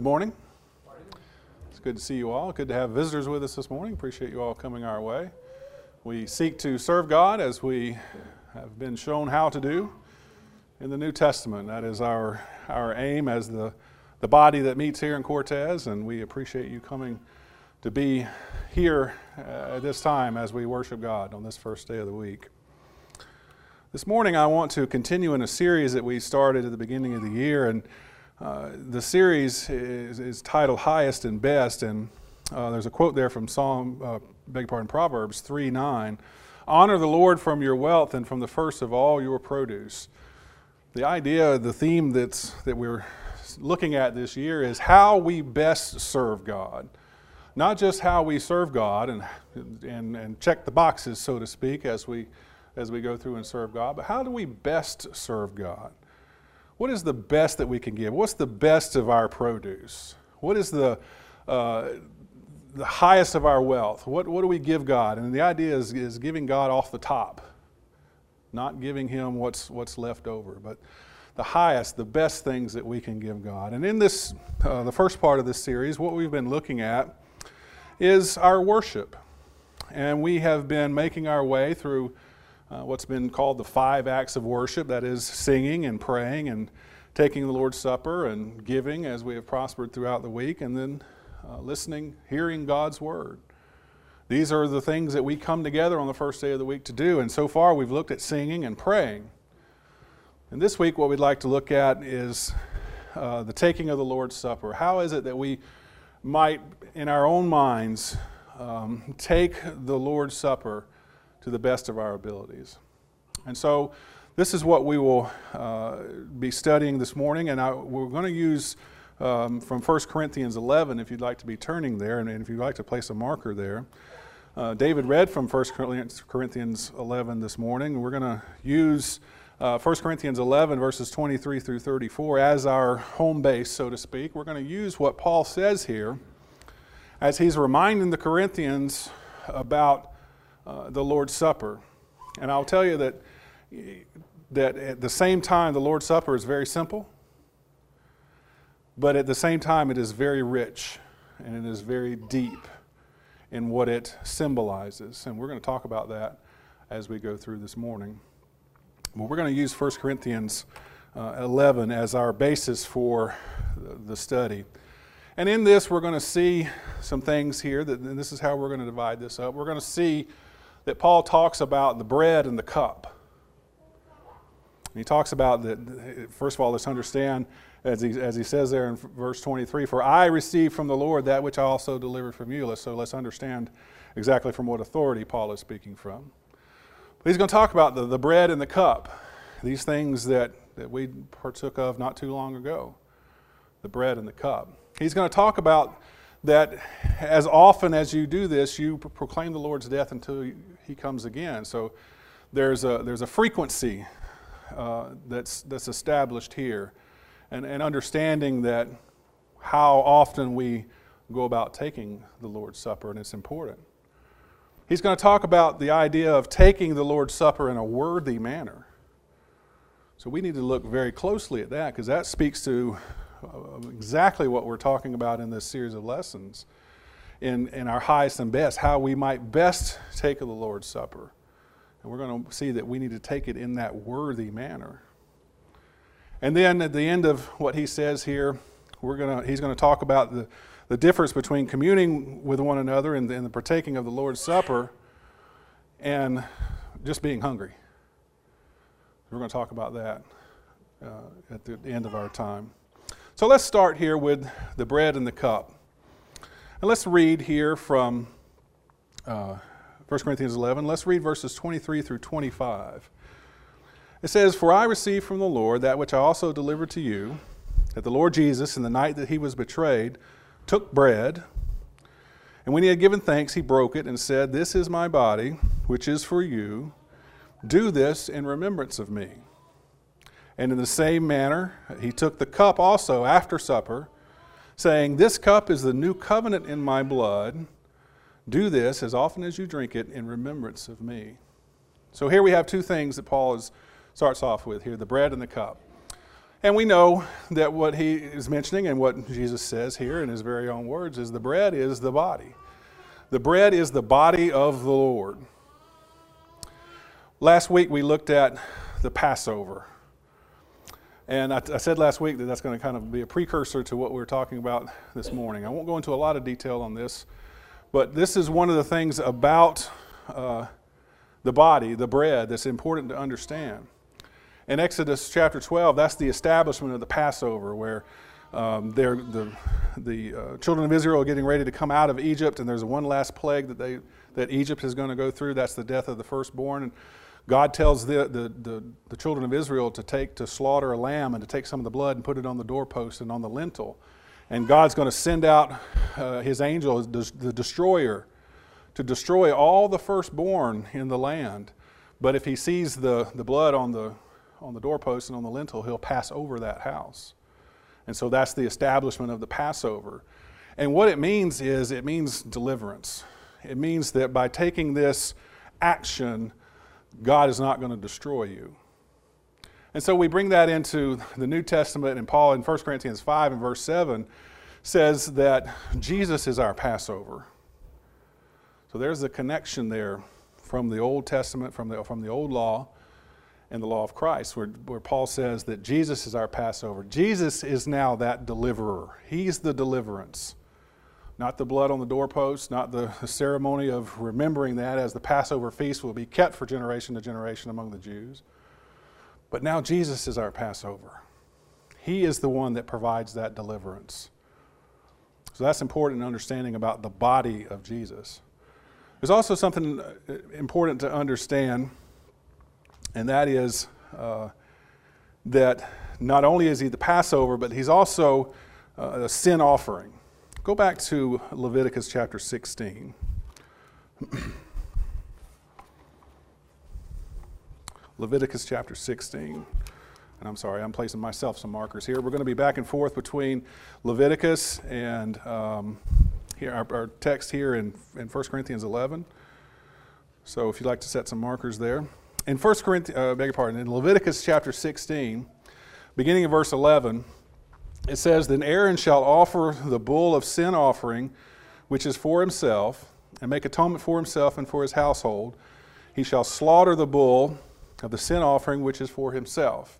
Good morning. It's good to see you all. Good to have visitors with us this morning. Appreciate you all coming our way. We seek to serve God as we have been shown how to do in the New Testament. That is our, our aim as the, the body that meets here in Cortez, and we appreciate you coming to be here uh, at this time as we worship God on this first day of the week. This morning, I want to continue in a series that we started at the beginning of the year, and uh, the series is, is, titled Highest and Best, and uh, there's a quote there from Psalm, uh, beg pardon, Proverbs 3 9. Honor the Lord from your wealth and from the first of all your produce. The idea, the theme that's, that we're looking at this year is how we best serve God. Not just how we serve God and, and, and check the boxes, so to speak, as we, as we go through and serve God, but how do we best serve God? What is the best that we can give? What's the best of our produce? What is the, uh, the highest of our wealth? What, what do we give God? And the idea is, is giving God off the top, not giving Him what's, what's left over, but the highest, the best things that we can give God. And in this, uh, the first part of this series, what we've been looking at is our worship. And we have been making our way through uh, what's been called the five acts of worship that is, singing and praying and taking the Lord's Supper and giving as we have prospered throughout the week, and then uh, listening, hearing God's Word. These are the things that we come together on the first day of the week to do, and so far we've looked at singing and praying. And this week, what we'd like to look at is uh, the taking of the Lord's Supper. How is it that we might, in our own minds, um, take the Lord's Supper? To the best of our abilities. And so, this is what we will uh, be studying this morning, and I, we're going to use um, from 1 Corinthians 11 if you'd like to be turning there, and if you'd like to place a marker there. Uh, David read from 1 Corinthians 11 this morning. We're going to use uh, 1 Corinthians 11, verses 23 through 34, as our home base, so to speak. We're going to use what Paul says here as he's reminding the Corinthians about uh, the Lord's Supper. And I'll tell you that, that at the same time, the Lord's Supper is very simple, but at the same time, it is very rich and it is very deep in what it symbolizes. And we're going to talk about that as we go through this morning. Well, we're going to use 1 Corinthians uh, 11 as our basis for the study. And in this, we're going to see some things here, that, this is how we're going to divide this up. We're going to see that Paul talks about the bread and the cup. he talks about that, first of all, let's understand, as he, as he says there in verse 23, For I received from the Lord that which I also delivered from you. So let's understand exactly from what authority Paul is speaking from. But he's going to talk about the, the bread and the cup, these things that, that we partook of not too long ago the bread and the cup. He's going to talk about that as often as you do this, you proclaim the Lord's death until he comes again. So there's a, there's a frequency uh, that's, that's established here, and, and understanding that how often we go about taking the Lord's Supper, and it's important. He's going to talk about the idea of taking the Lord's Supper in a worthy manner. So we need to look very closely at that because that speaks to exactly what we're talking about in this series of lessons in, in our highest and best, how we might best take the Lord's Supper. And we're going to see that we need to take it in that worthy manner. And then at the end of what he says here, we're to, he's going to talk about the, the difference between communing with one another and, and the partaking of the Lord's Supper and just being hungry. We're going to talk about that uh, at the end of our time. So let's start here with the bread and the cup. And let's read here from uh, 1 Corinthians 11. Let's read verses 23 through 25. It says, For I received from the Lord that which I also delivered to you, that the Lord Jesus, in the night that he was betrayed, took bread, and when he had given thanks, he broke it and said, This is my body, which is for you. Do this in remembrance of me. And in the same manner, he took the cup also after supper, saying, This cup is the new covenant in my blood. Do this as often as you drink it in remembrance of me. So here we have two things that Paul is, starts off with here the bread and the cup. And we know that what he is mentioning and what Jesus says here in his very own words is the bread is the body. The bread is the body of the Lord. Last week we looked at the Passover. And I, I, said last week that that's going to kind of be a precursor to what we're talking about this morning. I won't go into a lot of detail on this, but this is one of the things about uh, the body, the bread, that's important to understand. In Exodus chapter 12, that's the establishment of the Passover, where um, the, the uh, children of Israel are getting ready to come out of Egypt, and there's one last plague that, they, that Egypt is going to go through. That's the death of the firstborn. And God tells the, the, the, the children of Israel to take to slaughter a lamb and to take some of the blood and put it on the doorpost and on the lintel. And God's going to send out uh, his angel, the destroyer, to destroy all the firstborn in the land. But if he sees the, the blood on the, on the doorpost and on the lintel, he'll pass over that house. And so that's the establishment of the Passover. And what it means is it means deliverance. It means that by taking this action, God is not going to destroy you. And so we bring that into the New Testament, and Paul in 1 Corinthians 5 and verse 7 says that Jesus is our Passover. So there's a connection there from the Old Testament, from the, from the Old Law, and the law of Christ, where, where Paul says that Jesus is our Passover. Jesus is now that deliverer. He's the deliverance. Not the blood on the doorpost, not the, ceremony of remembering that as the Passover feast will be kept for generation to generation among the Jews. But now Jesus is our Passover. He is the one that provides that deliverance. So that's important understanding about the body of Jesus. There's also something uh, important to understand and that is uh, that not only is he the Passover, but he's also uh, a sin offering. Go back to Leviticus chapter 16. Leviticus chapter 16. And I'm sorry, I'm placing myself some markers here. We're going to be back and forth between Leviticus and um, here, our, our, text here in, in 1 Corinthians 11. So if you'd like to set some markers there in 1 Corinthians, uh, beg your pardon, in Leviticus chapter 16, beginning of verse 11, it says, Then Aaron shall offer the bull of sin offering, which is for himself, and make atonement for himself and for his household. He shall slaughter the bull of the sin offering, which is for himself.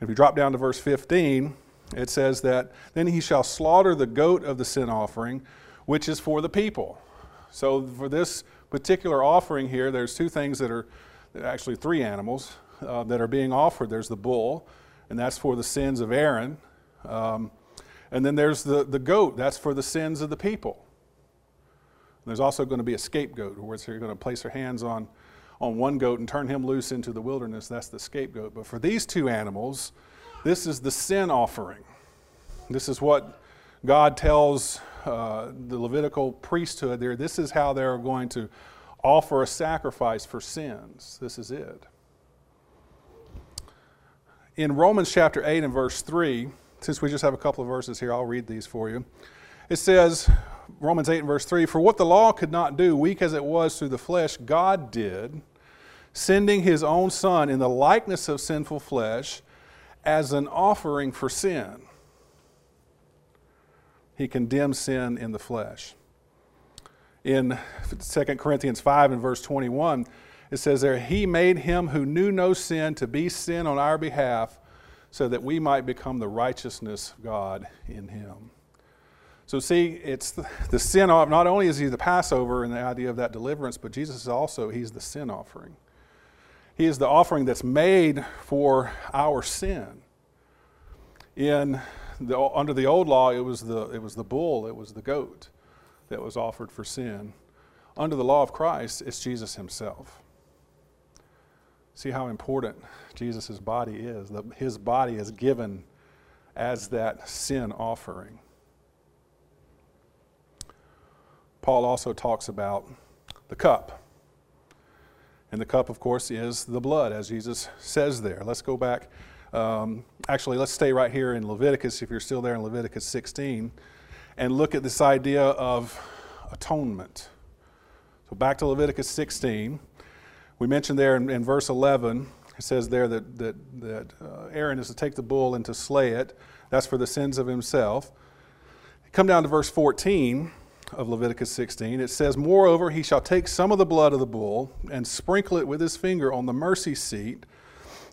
If you drop down to verse 15, it says that, Then he shall slaughter the goat of the sin offering, which is for the people. So for this particular offering here, there's two things that are actually three animals uh, that are being offered. There's the bull, and that's for the sins of Aaron. Um, and then there's the, the goat, that's for the sins of the people. And there's also going to be a scapegoat, where you're going to place their hands on, on one goat and turn him loose into the wilderness. That's the scapegoat. But for these two animals, this is the sin offering. This is what God tells uh, the Levitical priesthood there. This is how they're going to offer a sacrifice for sins. This is it. In Romans chapter 8 and verse 3, since we just have a couple of verses here, I'll read these for you. It says, Romans 8 and verse 3 For what the law could not do, weak as it was through the flesh, God did, sending his own Son in the likeness of sinful flesh as an offering for sin. He condemns sin in the flesh in 2 Corinthians 5 and verse 21, it says there, He made him who knew no sin to be sin on our behalf so that we might become the righteousness of God in him. So, see, it's the, the sin of, not only is he the Passover and the idea of that deliverance, but Jesus is also, he's the sin offering. He is the offering that's made for our sin. In the, under the old law, it was the, it was the bull, it was the goat that was offered for sin. Under the law of Christ, it's Jesus himself. See how important Jesus' body is. His body is given as that sin offering. Paul also talks about the cup. And the cup, of course, is the blood, as Jesus says there. Let's go back. Um, actually, let's stay right here in Leviticus, if you're still there in Leviticus 16 and look at this idea of atonement. So back to Leviticus 16. We mentioned there in, in verse 11 it says there that, that, that uh, Aaron is to take the bull and to slay it. That's for the sins of himself. Come down to verse 14 of Leviticus 16. It says, Moreover, he shall take some of the blood of the bull and sprinkle it with his finger on the mercy seat.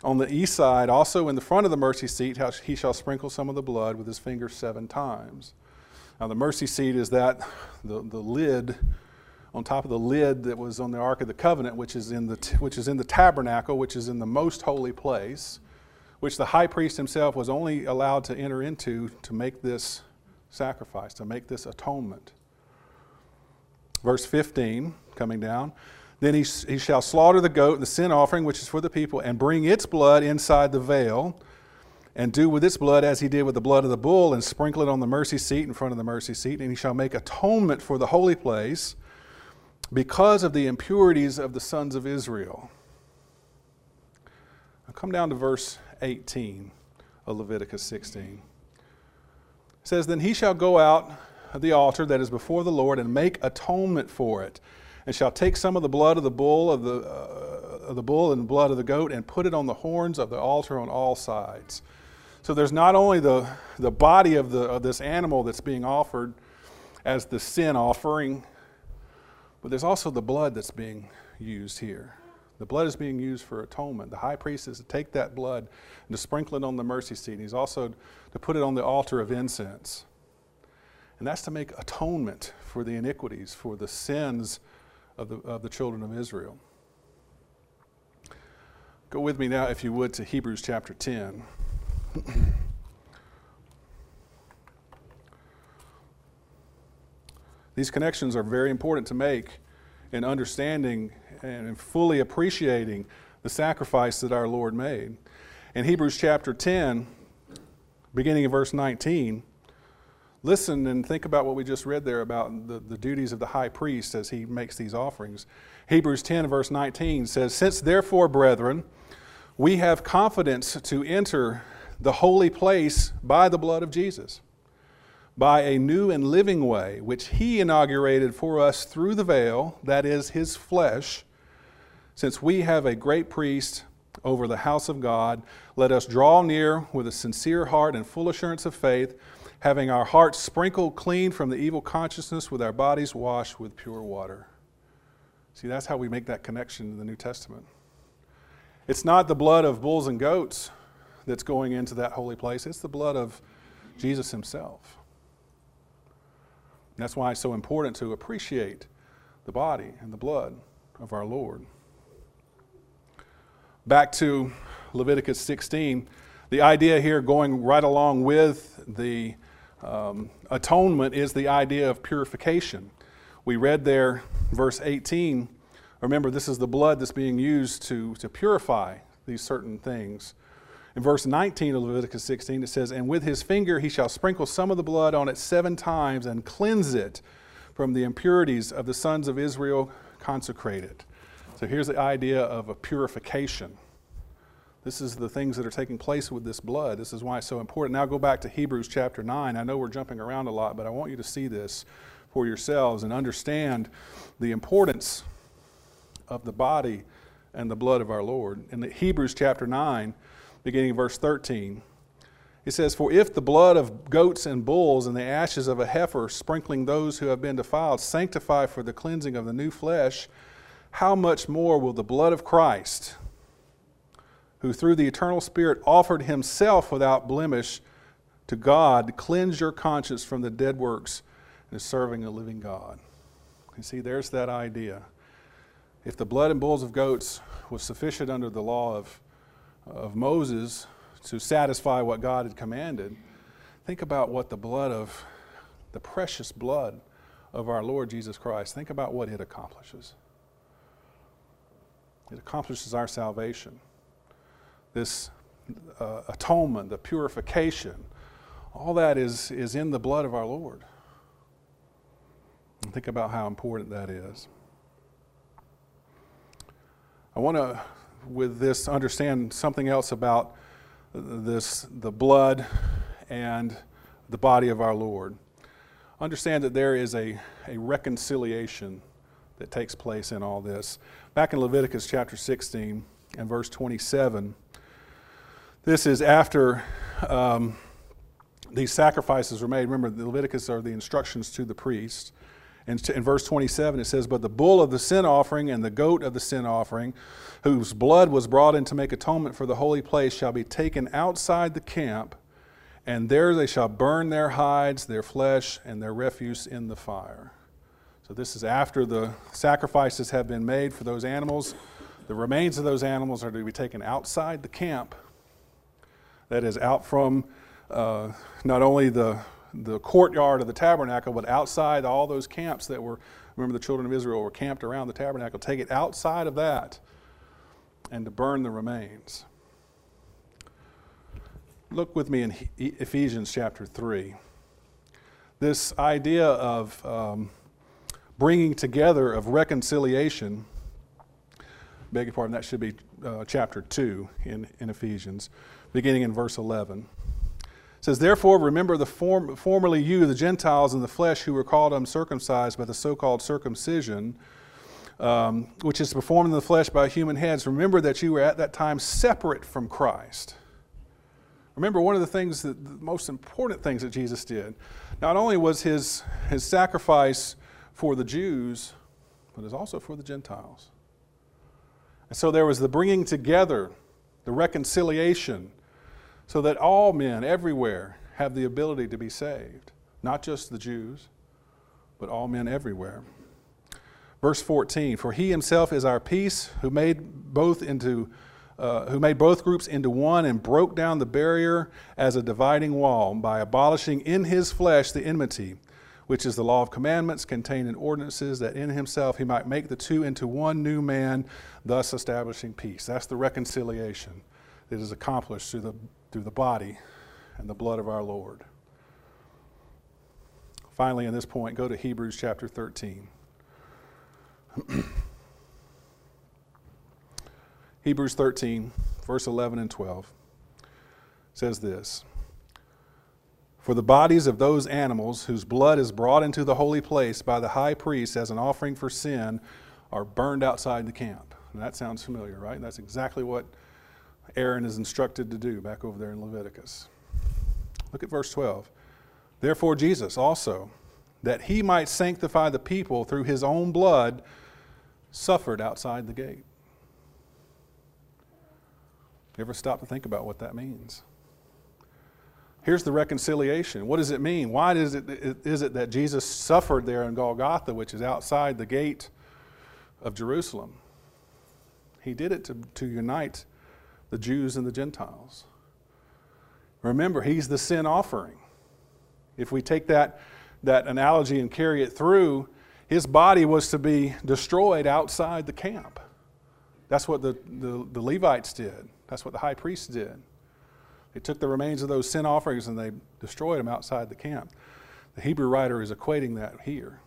On the east side, also in the front of the mercy seat, he shall sprinkle some of the blood with his finger seven times. Now, the mercy seat is that, the, the lid on top of the lid that was on the Ark of the Covenant, which is, in the which is in the tabernacle, which is in the most holy place, which the high priest himself was only allowed to enter into to make this sacrifice, to make this atonement. Verse 15, coming down. Then he, he shall slaughter the goat, the sin offering, which is for the people, and bring its blood inside the veil, and do with its blood as he did with the blood of the bull, and sprinkle it on the mercy seat in front of the mercy seat. And he shall make atonement for the holy place because of the impurities of the sons of Israel. Now come down to verse 18 of Leviticus 16. It says, Then he shall go out of the altar that is before the Lord and make atonement for it, and shall take some of the blood of the bull of the, uh, of the bull and blood of the goat and put it on the horns of the altar on all sides. So there's not only the, the body of, the, of this animal that's being offered as the sin offering but there's also the blood that's being used here. The blood is being used for atonement. The high priest is to take that blood and to sprinkle it on the mercy seat. He's also to put it on the altar of incense. And that's to make atonement for the iniquities, for the sins of the, of the children of Israel. Go with me now, if you would, to Hebrews chapter 10. These connections are very important to make in understanding and fully appreciating the sacrifice that our Lord made. In Hebrews chapter 10, beginning in verse 19, listen and think about what we just read there about the, the duties of the high priest as he makes these offerings. Hebrews 10, verse 19 says, Since therefore, brethren, we have confidence to enter the holy place by the blood of Jesus by a new and living way, which he inaugurated for us through the veil, that is, his flesh. Since we have a great priest over the house of God, let us draw near with a sincere heart and full assurance of faith, having our hearts sprinkled clean from the evil consciousness, with our bodies washed with pure water. See, that's how we make that connection in the New Testament. It's not the blood of bulls and goats that's going into that holy place, it's the blood of Jesus himself. And that's why it's so important to appreciate the body and the blood of our Lord. Back to Leviticus 16, the idea here going right along with the um, atonement is the idea of purification. We read there, verse 18. Remember, this is the blood that's being used to, to purify these certain things. In verse 19 of Leviticus 16, it says, And with his finger he shall sprinkle some of the blood on it seven times and cleanse it from the impurities of the sons of Israel consecrated. So here's the idea of a purification. This is the things that are taking place with this blood. This is why it's so important. Now go back to Hebrews chapter 9. I know we're jumping around a lot, but I want you to see this for yourselves and understand the importance of the body and the blood of our Lord. In Hebrews chapter 9, beginning in verse 13. It says, For if the blood of goats and bulls and the ashes of a heifer, sprinkling those who have been defiled, sanctify for the cleansing of the new flesh, how much more will the blood of Christ, who through the eternal Spirit offered himself without blemish to God, cleanse your conscience from the dead works and is serving a living God? You see, there's that idea. If the blood and bulls of goats was sufficient under the law of of Moses to satisfy what God had commanded, think about what the blood of, the precious blood of our Lord Jesus Christ, think about what it accomplishes. It accomplishes our salvation. This uh, atonement, the purification, all that is, is in the blood of our Lord. And think about how important that is. I want to with this understand something else about this the blood and the body of our Lord. Understand that there is a, a reconciliation that takes place in all this. Back in Leviticus chapter 16, and verse 27. This is after um, these sacrifices were made. Remember, the Leviticus are the instructions to the priest. And in verse 27, it says, But the bull of the sin offering and the goat of the sin offering, whose blood was brought in to make atonement for the holy place, shall be taken outside the camp, and there they shall burn their hides, their flesh, and their refuse in the fire. So this is after the sacrifices have been made for those animals. The remains of those animals are to be taken outside the camp, that is, out from uh, not only the the courtyard of the tabernacle, but outside all those camps that were, remember the children of Israel were camped around the tabernacle, take it outside of that and to burn the remains. Look with me in Ephesians chapter 3. This idea of um, bringing together, of reconciliation, beg your pardon, that should be uh, chapter 2 in, in Ephesians, beginning in verse 11 says, Therefore, remember the form, formerly you, the Gentiles in the flesh, who were called uncircumcised by the so called circumcision, um, which is performed in the flesh by human hands. Remember that you were at that time separate from Christ. Remember, one of the things that the most important things that Jesus did, not only was his, his sacrifice for the Jews, but it was also for the Gentiles. And so there was the bringing together, the reconciliation so that all men everywhere have the ability to be saved, not just the Jews, but all men everywhere. Verse 14, for he himself is our peace, who made both into uh, who made both groups into one and broke down the barrier as a dividing wall by abolishing in his flesh the enmity, which is the law of commandments contained in ordinances, that in himself he might make the two into one new man, thus establishing peace. That's the reconciliation that is accomplished through the through the body and the blood of our Lord. Finally, in this point, go to Hebrews chapter 13. Hebrews 13, verse 11 and 12 says this For the bodies of those animals whose blood is brought into the holy place by the high priest as an offering for sin are burned outside the camp. And that sounds familiar, right? That's exactly what Aaron is instructed to do back over there in Leviticus. Look at verse 12. Therefore, Jesus also, that he might sanctify the people through his own blood, suffered outside the gate. You ever stop to think about what that means? Here's the reconciliation. What does it mean? Why is it, is it that Jesus suffered there in Golgotha, which is outside the gate of Jerusalem? He did it to, to unite the Jews and the Gentiles. Remember, he's the sin offering. If we take that, that analogy and carry it through, his body was to be destroyed outside the camp. That's what the, the, the Levites did, that's what the high priests did. They took the remains of those sin offerings and they destroyed them outside the camp. The Hebrew writer is equating that here.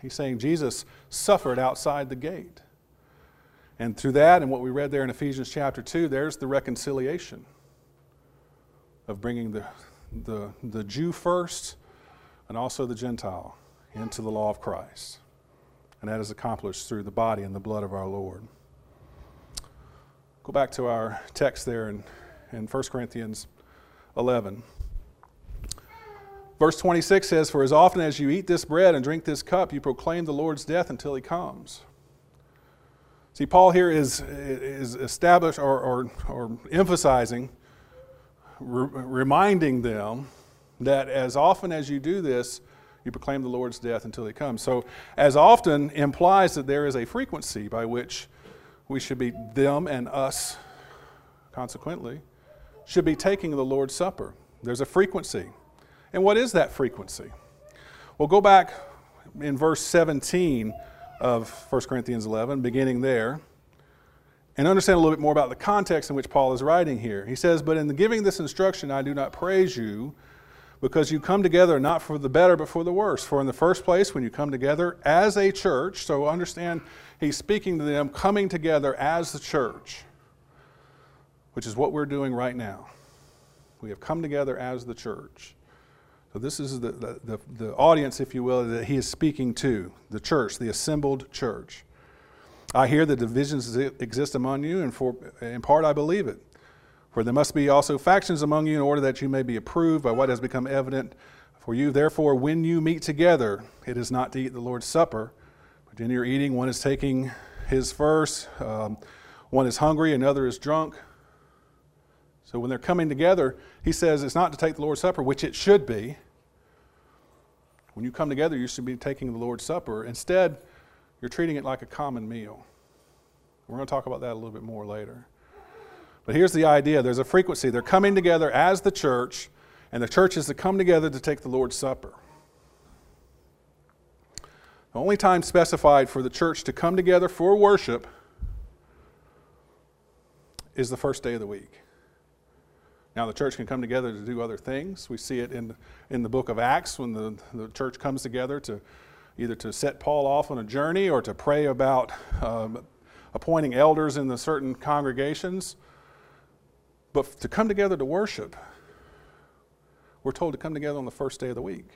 He's saying Jesus suffered outside the gate. And through that and what we read there in Ephesians chapter 2, there's the reconciliation of bringing the, the, the Jew first and also the Gentile into the law of Christ. And that is accomplished through the body and the blood of our Lord. Go back to our text there in, in 1 Corinthians 11. Verse 26 says, For as often as you eat this bread and drink this cup, you proclaim the Lord's death until he comes. See, Paul here is, is established or, or, or emphasizing, re- reminding them that as often as you do this, you proclaim the Lord's death until he comes. So, as often implies that there is a frequency by which we should be, them and us, consequently, should be taking the Lord's Supper. There's a frequency. And what is that frequency? Well, go back in verse 17 of 1 Corinthians 11, beginning there, and understand a little bit more about the context in which Paul is writing here. He says, But in giving this instruction, I do not praise you because you come together not for the better, but for the worse. For in the first place, when you come together as a church, so understand he's speaking to them coming together as the church, which is what we're doing right now. We have come together as the church. So, this is the, the, the, the, audience, if you will, that he is speaking to the church, the assembled church. I hear the divisions exist among you, and for, in part I believe it. For there must be also factions among you in order that you may be approved by what has become evident for you. Therefore, when you meet together, it is not to eat the Lord's Supper, but in your eating, one is taking his first, um, one is hungry, another is drunk. So when they're coming together, he says it's not to take the Lord's Supper, which it should be. When you come together, you should be taking the Lord's Supper. Instead, you're treating it like a common meal. We're going to talk about that a little bit more later. But here's the idea there's a frequency. They're coming together as the church, and the church is to come together to take the Lord's Supper. The only time specified for the church to come together for worship is the first day of the week. Now, the church can come together to do other things. We see it in, in the book of Acts when the, the church comes together to either to set Paul off on a journey or to pray about um, appointing elders in the certain congregations. But to come together to worship, we're told to come together on the first day of the week.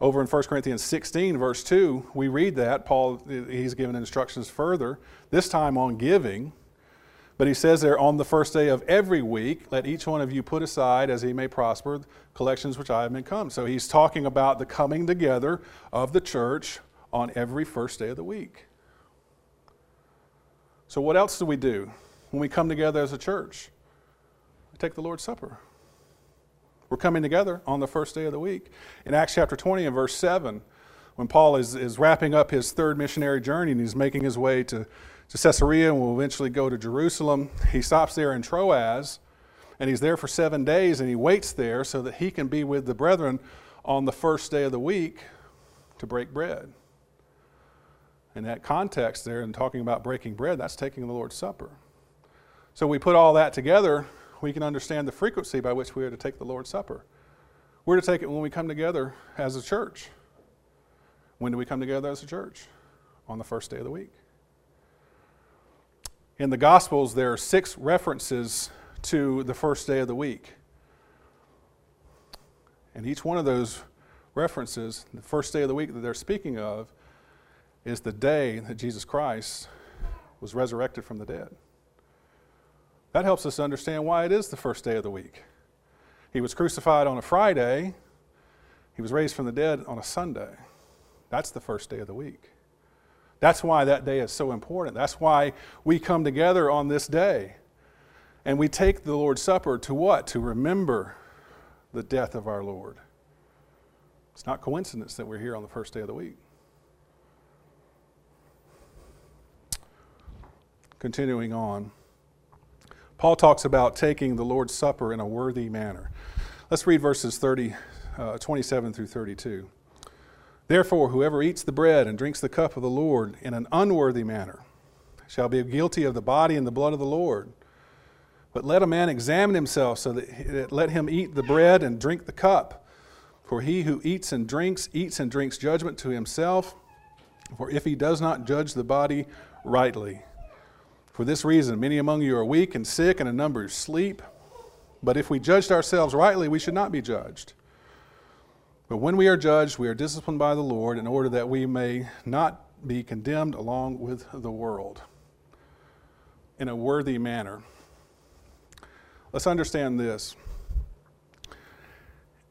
Over in 1 Corinthians 16, verse 2, we read that. Paul, he's given instructions further, this time on giving. But he says there, on the first day of every week, let each one of you put aside, as he may prosper, collections which I have been come. So he's talking about the coming together of the church on every first day of the week. So, what else do we do? when we come together as a church. We take the Lord's Supper. We're coming together on the first day of the week. In Acts chapter 20 and verse 7, when Paul is, is wrapping up his third missionary journey and he's making his way to, to Caesarea and will eventually go to Jerusalem, he stops there in Troas and he's there for seven days and he waits there so that he can be with the brethren on the first day of the week to break bread. In that context, there, and talking about breaking bread, that's taking the Lord's Supper. So we put all that together, we can understand the frequency by which we are to take the Lord's Supper. We're to take it when we come together as a church. When do we come together as a church? On the first day of the week. In the Gospels, there are six references to the first day of the week. And each one of those references, the first day of the week that they're speaking of, is the day that Jesus Christ was resurrected from the dead. That helps us understand why it is the first day of the week. He was crucified on a Friday, he was raised from the dead on a Sunday. That's the first day of the week. That's why that day is so important. That's why we come together on this day. And we take the Lord's Supper to what? To remember the death of our Lord. It's not coincidence that we're here on the first day of the week. Continuing on. Paul talks about taking the Lord's Supper in a worthy manner. Let's read verses 30, uh, 27 through 32. Therefore, whoever eats the bread and drinks the cup of the Lord in an unworthy manner shall be guilty of the body and the blood of the Lord. But let a man examine himself so that let him eat the bread and drink the cup. For he who eats and drinks, eats and drinks judgment to himself. For if he does not judge the body rightly, for this reason, many among you are weak and sick, and a number sleep. But if we judged ourselves rightly, we should not be judged. But when we are judged, we are disciplined by the Lord in order that we may not be condemned along with the world in a worthy manner. Let's understand this.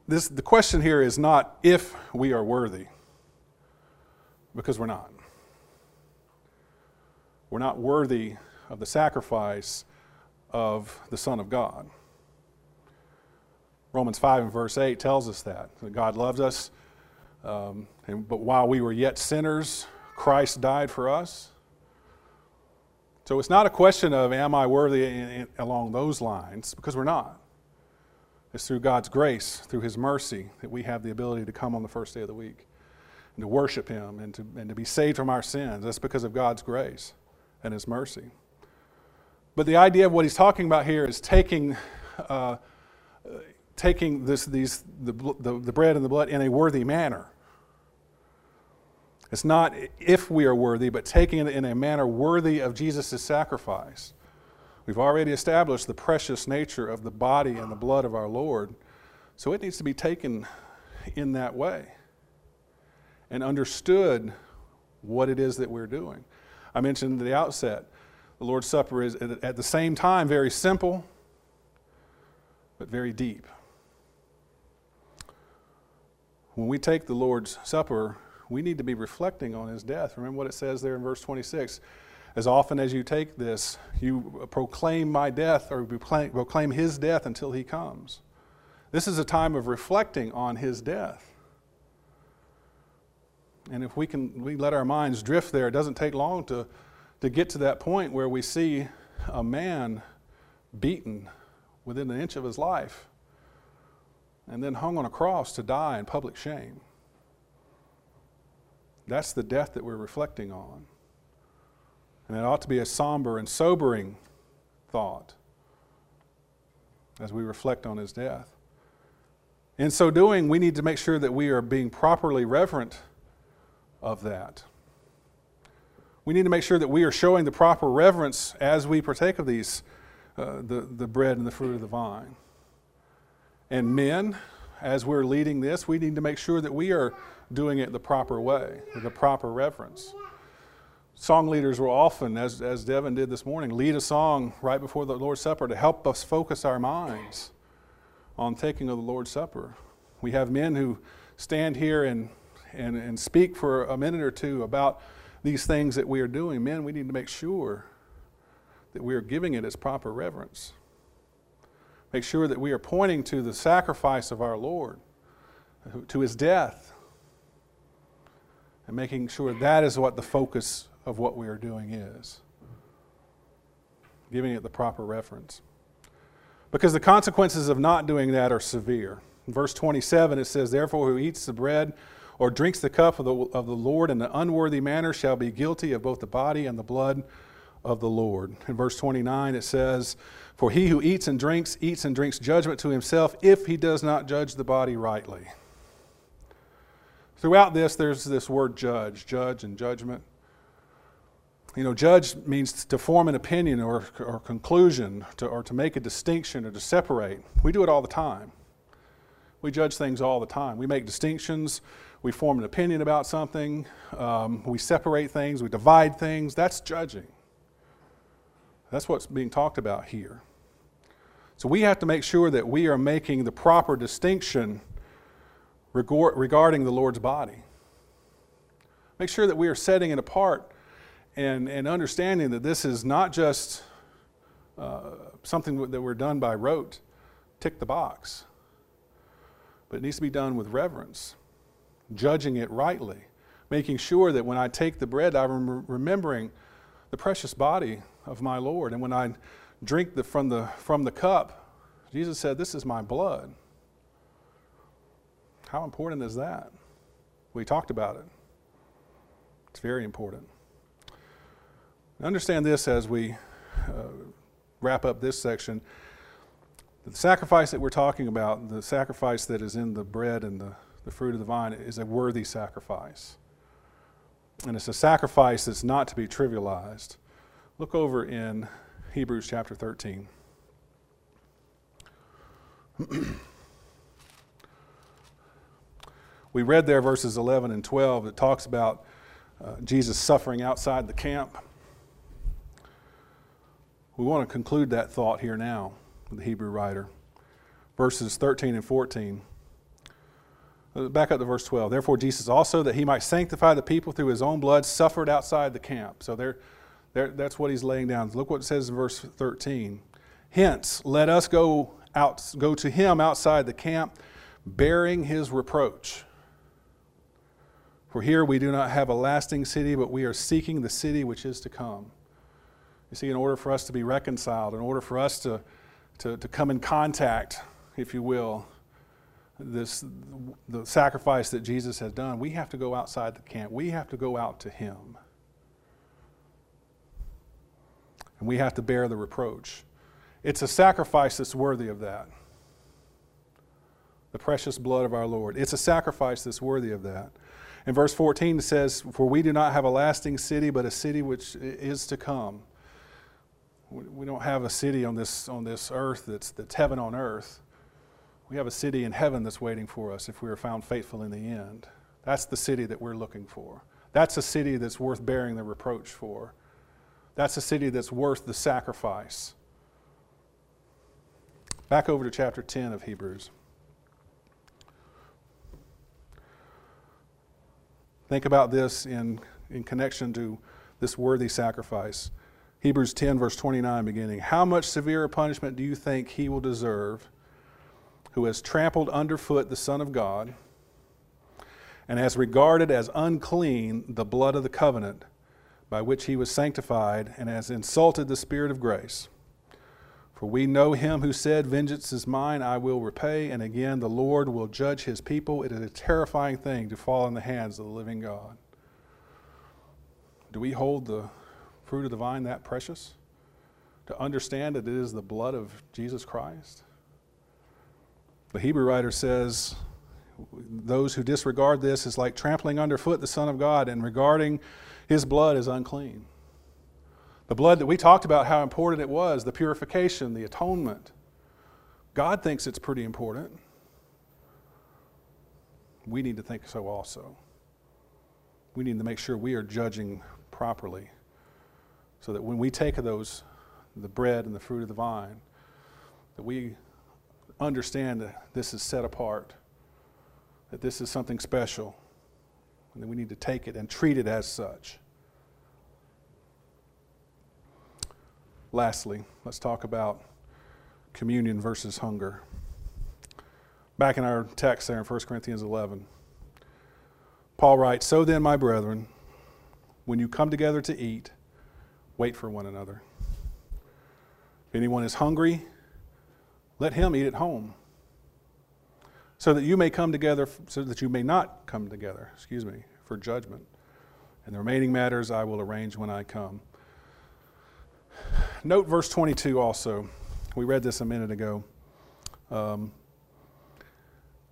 This the question here is not if we are worthy because we're not. We're not worthy of the sacrifice of the Son of God. Romans 5 and verse 8 tells us that, that God loves us, um, and, but while we were yet sinners, Christ died for us. So it's not a question of, am I worthy in, in, along those lines, because we're not. It's through God's grace, through His mercy, that we have the ability to come on the first day of the week and to worship Him and to, and to be saved from our sins. That's because of God's grace and His mercy. But the idea of what he's talking about here is taking, uh, taking this, these, the, the, the bread and the blood in a worthy manner. It's not if we are worthy, but taking it in a manner worthy of Jesus' sacrifice. We've already established the precious nature of the body and the blood of our Lord, so it needs to be taken in that way and understood what it is that we're doing. I mentioned at the outset, the Lord's Supper is at the same time very simple, but very deep. When we take the Lord's Supper, we need to be reflecting on his death. Remember what it says there in verse 26 as often as you take this, you proclaim my death or proclaim his death until he comes. This is a time of reflecting on his death. And if we can we let our minds drift there, it doesn't take long to, to get to that point where we see a man beaten within an inch of his life and then hung on a cross to die in public shame. That's the death that we're reflecting on. And it ought to be a somber and sobering thought as we reflect on his death. In so doing, we need to make sure that we are being properly reverent of that. We need to make sure that we are showing the proper reverence as we partake of these, uh, the, the bread and the fruit of the vine. And men, as we're leading this, we need to make sure that we are doing it the proper way, with the proper reverence. Song leaders will often, as, as Devin did this morning, lead a song right before the Lord's Supper to help us focus our minds on taking of the Lord's Supper. We have men who stand here and, and, and speak for a minute or two about these things that we are doing. Men, we need to make sure that we are giving it its proper reverence. Make sure that we are pointing to the sacrifice of our Lord, to his death, and making sure that is what the focus of what we are doing is. Giving it the proper reference. Because the consequences of not doing that are severe. In verse 27, it says, Therefore, who eats the bread or drinks the cup of the, of the Lord in an unworthy manner shall be guilty of both the body and the blood of the Lord. In verse 29, it says, For he who eats and drinks, eats and drinks judgment to himself if he does not judge the body rightly. Throughout this, there's this word judge, judge and judgment. You know, judge means to form an opinion or, or conclusion to, or to make a distinction or to separate. We do it all the time. We judge things all the time. We make distinctions. We form an opinion about something. Um, we separate things. We divide things. That's judging. That's what's being talked about here. So we have to make sure that we are making the proper distinction regarding the Lord's body. Make sure that we are setting it apart and, and understanding that this is not just uh, something that we're done by rote, tick the box, but it needs to be done with reverence, judging it rightly, making sure that when I take the bread, I'm remembering the precious body of my Lord. And when I drink the, from, the, from the cup, Jesus said, This is my blood. How important is that? We talked about it. It's very important. Understand this as we uh, wrap up this section. The sacrifice that we're talking about, the sacrifice that is in the bread and the, the fruit of the vine, is a worthy sacrifice. And it's a sacrifice that's not to be trivialized. Look over in Hebrews chapter 13. we read there verses 11 and 12 that talks about uh, Jesus suffering outside the camp. We want to conclude that thought here now with the Hebrew writer. Verses 13 and 14. Uh, back up to verse 12. Therefore, Jesus also, that he might sanctify the people through his own blood, suffered outside the camp. So there, there, that's what he's laying down. Look what it says in verse 13. Hence, let us go out, go to him outside the camp, bearing his reproach. For here we do not have a lasting city, but we are seeking the city which is to come. You see, in order for us to be reconciled, in order for us to, to, to come in contact, if you will, this the sacrifice that Jesus has done, we have to go outside the camp. We have to go out to Him. And we have to bear the reproach. It's a sacrifice that's worthy of that. The precious blood of our Lord. It's a sacrifice that's worthy of that. In verse 14 it says, For we do not have a lasting city, but a city which is to come we don't have a city on this, on this earth that's, that's heaven on earth. We have a city in heaven that's waiting for us if we are found faithful in the end. That's the city that we're looking for. That's a city that's worth bearing the reproach for. That's a city that's worth the sacrifice. Back over to chapter 10 of Hebrews. Think about this in, in connection to this worthy sacrifice. Hebrews 10, verse 29, beginning. How much severer punishment do you think he will deserve who has trampled underfoot the Son of God and has regarded as unclean the blood of the covenant by which he was sanctified and has insulted the Spirit of grace? For we know him who said, Vengeance is mine, I will repay. And again, the Lord will judge his people. It is a terrifying thing to fall in the hands of the living God. Do we hold the fruit of the vine that precious? To understand that it is the blood of Jesus Christ? The Hebrew writer says, Those who disregard this is like trampling underfoot the Son of God, and regarding his blood is unclean. The blood that we talked about, how important it was, the purification, the atonement. God thinks it's pretty important. We need to think so also. We need to make sure we are judging properly so that when we take of those, the bread and the fruit of the vine, that we understand that this is set apart, that this is something special, and that we need to take it and treat it as such. Lastly, let's talk about communion versus hunger. Back in our text there in 1 Corinthians 11, Paul writes So then, my brethren, when you come together to eat, wait for one another. If anyone is hungry, let him eat at home, so that you may come together, so that you may not come together, excuse me, for judgment. And the remaining matters I will arrange when I come. Note verse 22 also. We read this a minute ago. Um,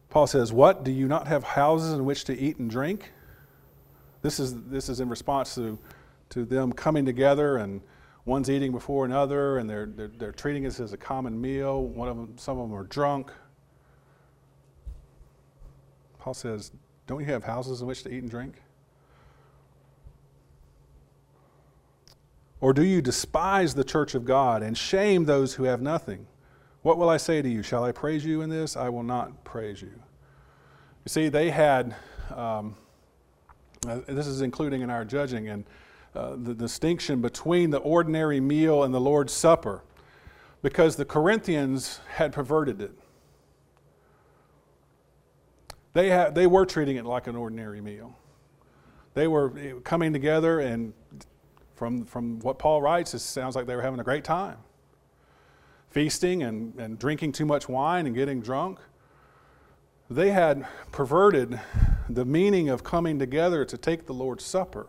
Paul says, What? Do you not have houses in which to eat and drink? This is, this is in response to, to them coming together and one's eating before another and they're, they're, they're treating this as a common meal. One of them, some of them are drunk. Paul says, Don't you have houses in which to eat and drink? Or do you despise the church of God and shame those who have nothing? What will I say to you? Shall I praise you in this? I will not praise you. You see, they had, um, uh, this is including in our judging, and uh, the distinction between the ordinary meal and the Lord's Supper, because the Corinthians had perverted it. They, had, they were treating it like an ordinary meal. They were eh, coming together and from, from what Paul writes, it sounds like they were having a great time. Feasting and, and drinking too much wine and getting drunk. They had perverted the meaning of coming together to take the Lord's Supper.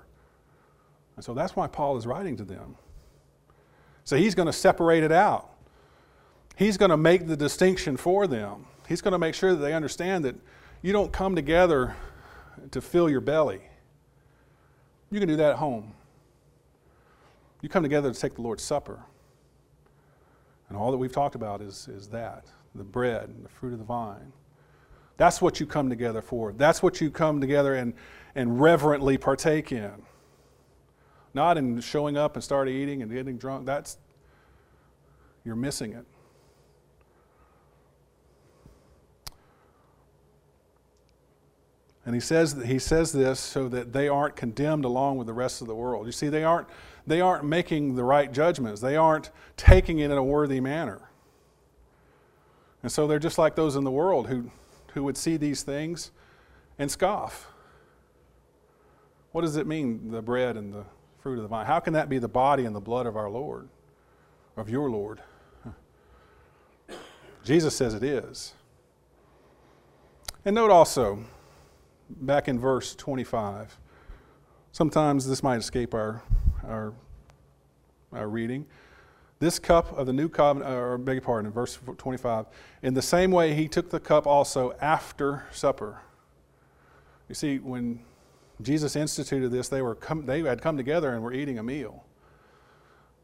And so that's why Paul is writing to them. So he's going to separate it out. He's going to make the distinction for them. He's going to make sure that they understand that you don't come together to fill your belly. You can do that at home. You come together to take the Lord's Supper. And all that we've talked about is, is that the bread and the fruit of the vine. That's what you come together for. That's what you come together and, and reverently partake in. Not in showing up and start eating and getting drunk. That's, you're missing it. And he says, he says this so that they aren't condemned along with the rest of the world. You see, they aren't, they aren't making the right judgments, they aren't taking it in a worthy manner. And so they're just like those in the world who, who would see these things and scoff. What does it mean, the bread and the fruit of the vine? How can that be the body and the blood of our Lord, of your Lord? Jesus says it is. And note also, back in verse 25, sometimes this might escape our our, our reading. This cup of the new covenant, or beg your pardon, verse 25, in the same way he took the cup also after supper. You see, when Jesus instituted this, they, were they had come together and were eating a meal.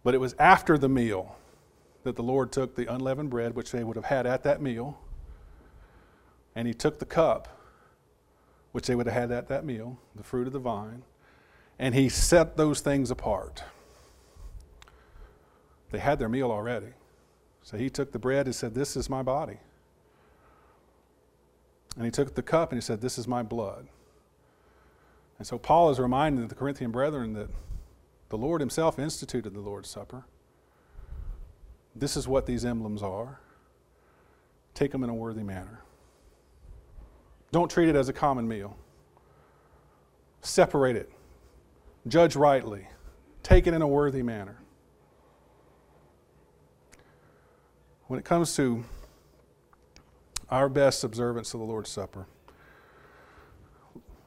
But it was after the meal that the Lord took the unleavened bread, which they would have had at that meal, and he took the cup, which they would have had at that meal, the fruit of the vine, and he set those things apart. They had their meal already. So he took the bread and said, This is my body. And he took the cup and he said, This is my blood. And so Paul is reminding the Corinthian brethren that the Lord himself instituted the Lord's Supper. This is what these emblems are. Take them in a worthy manner. Don't treat it as a common meal. Separate it. Judge rightly. Take it in a worthy manner. When it comes to our best observance of the Lord's Supper,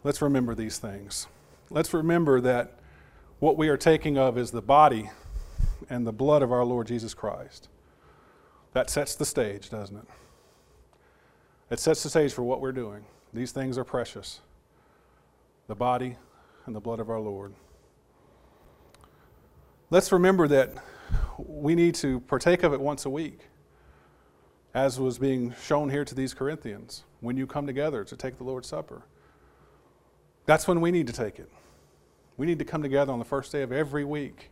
let's remember these things. Let's remember that what we are taking of is the body and the blood of our Lord Jesus Christ. That sets the stage, doesn't it? It sets the stage for what we're doing. These things are precious the body and the blood of our Lord. Let's remember that we need to partake of it once a week, as was being shown here to these Corinthians, when you come together to take the Lord's Supper. That's when we need to take it. We need to come together on the first day of every week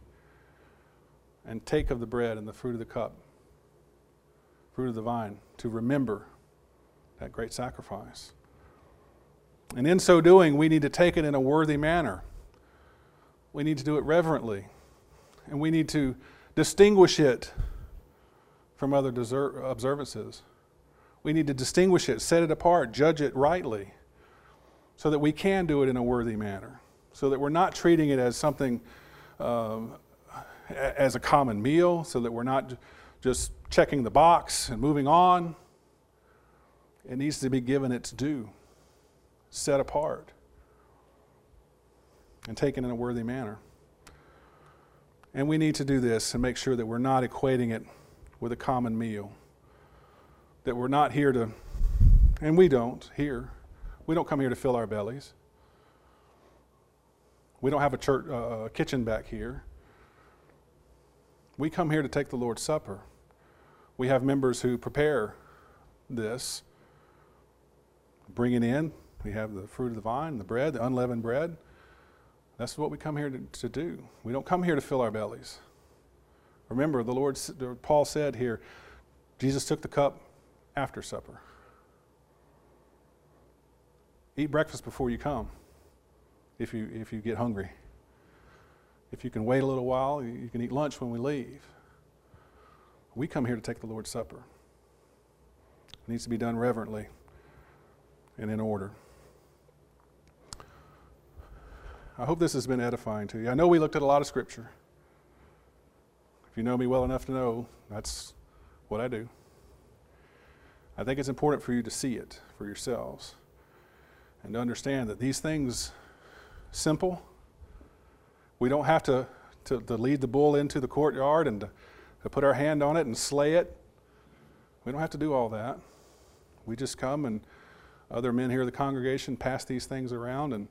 and take of the bread and the fruit of the cup, fruit of the vine, to remember that great sacrifice. And in so doing, we need to take it in a worthy manner. We need to do it reverently. And we need to distinguish it from other observances. We need to distinguish it, set it apart, judge it rightly, so that we can do it in a worthy manner, so that we're not treating it as something, um, as a common meal, so that we're not just checking the box and moving on. It needs to be given its due set apart and taken in a worthy manner. And we need to do this and make sure that we're not equating it with a common meal. That we're not here to, and we don't here, we don't come here to fill our bellies. We don't have a church, uh, kitchen back here. We come here to take the Lord's Supper. We have members who prepare this, bring it in, we have the fruit of the vine, the bread, the unleavened bread. That's what we come here to, to do. We don't come here to fill our bellies. Remember, the Lord, Paul said here, Jesus took the cup after supper. Eat breakfast before you come, if you, if you get hungry. If you can wait a little while, you can eat lunch when we leave. We come here to take the Lord's Supper. It needs to be done reverently and in order. I hope this has been edifying to you. I know we looked at a lot of scripture. If you know me well enough to know, that's what I do. I think it's important for you to see it for yourselves and to understand that these things, simple, we don't have to, to, to lead the bull into the courtyard and to, to put our hand on it and slay it. We don't have to do all that. We just come and other men here in the congregation pass these things around and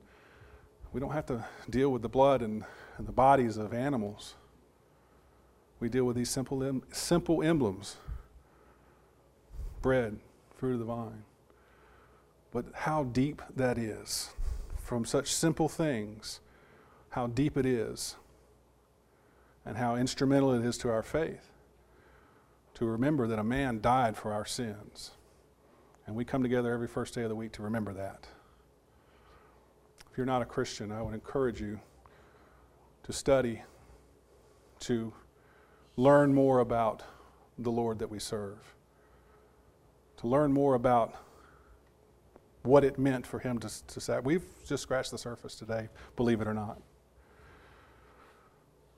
we don't have to deal with the blood and, and the bodies of animals. We deal with these simple, em- simple emblems bread, fruit of the vine. But how deep that is from such simple things, how deep it is, and how instrumental it is to our faith to remember that a man died for our sins. And we come together every first day of the week to remember that. If you're not a Christian, I would encourage you to study, to learn more about the Lord that we serve, to learn more about what it meant for him to, to say. We've just scratched the surface today, believe it or not.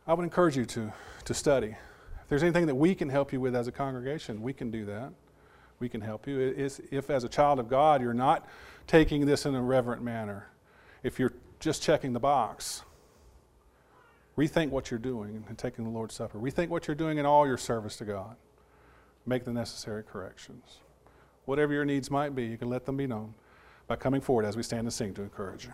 I would encourage you to, to study. If there's anything that we can help you with as a congregation, we can do that. We can help you. It's, if, as a child of God, you're not taking this in a reverent manner, if you're just checking the box, rethink what you're doing and taking the Lord's Supper. Rethink what you're doing in all your service to God. Make the necessary corrections. Whatever your needs might be, you can let them be known by coming forward as we stand and sing to encourage you.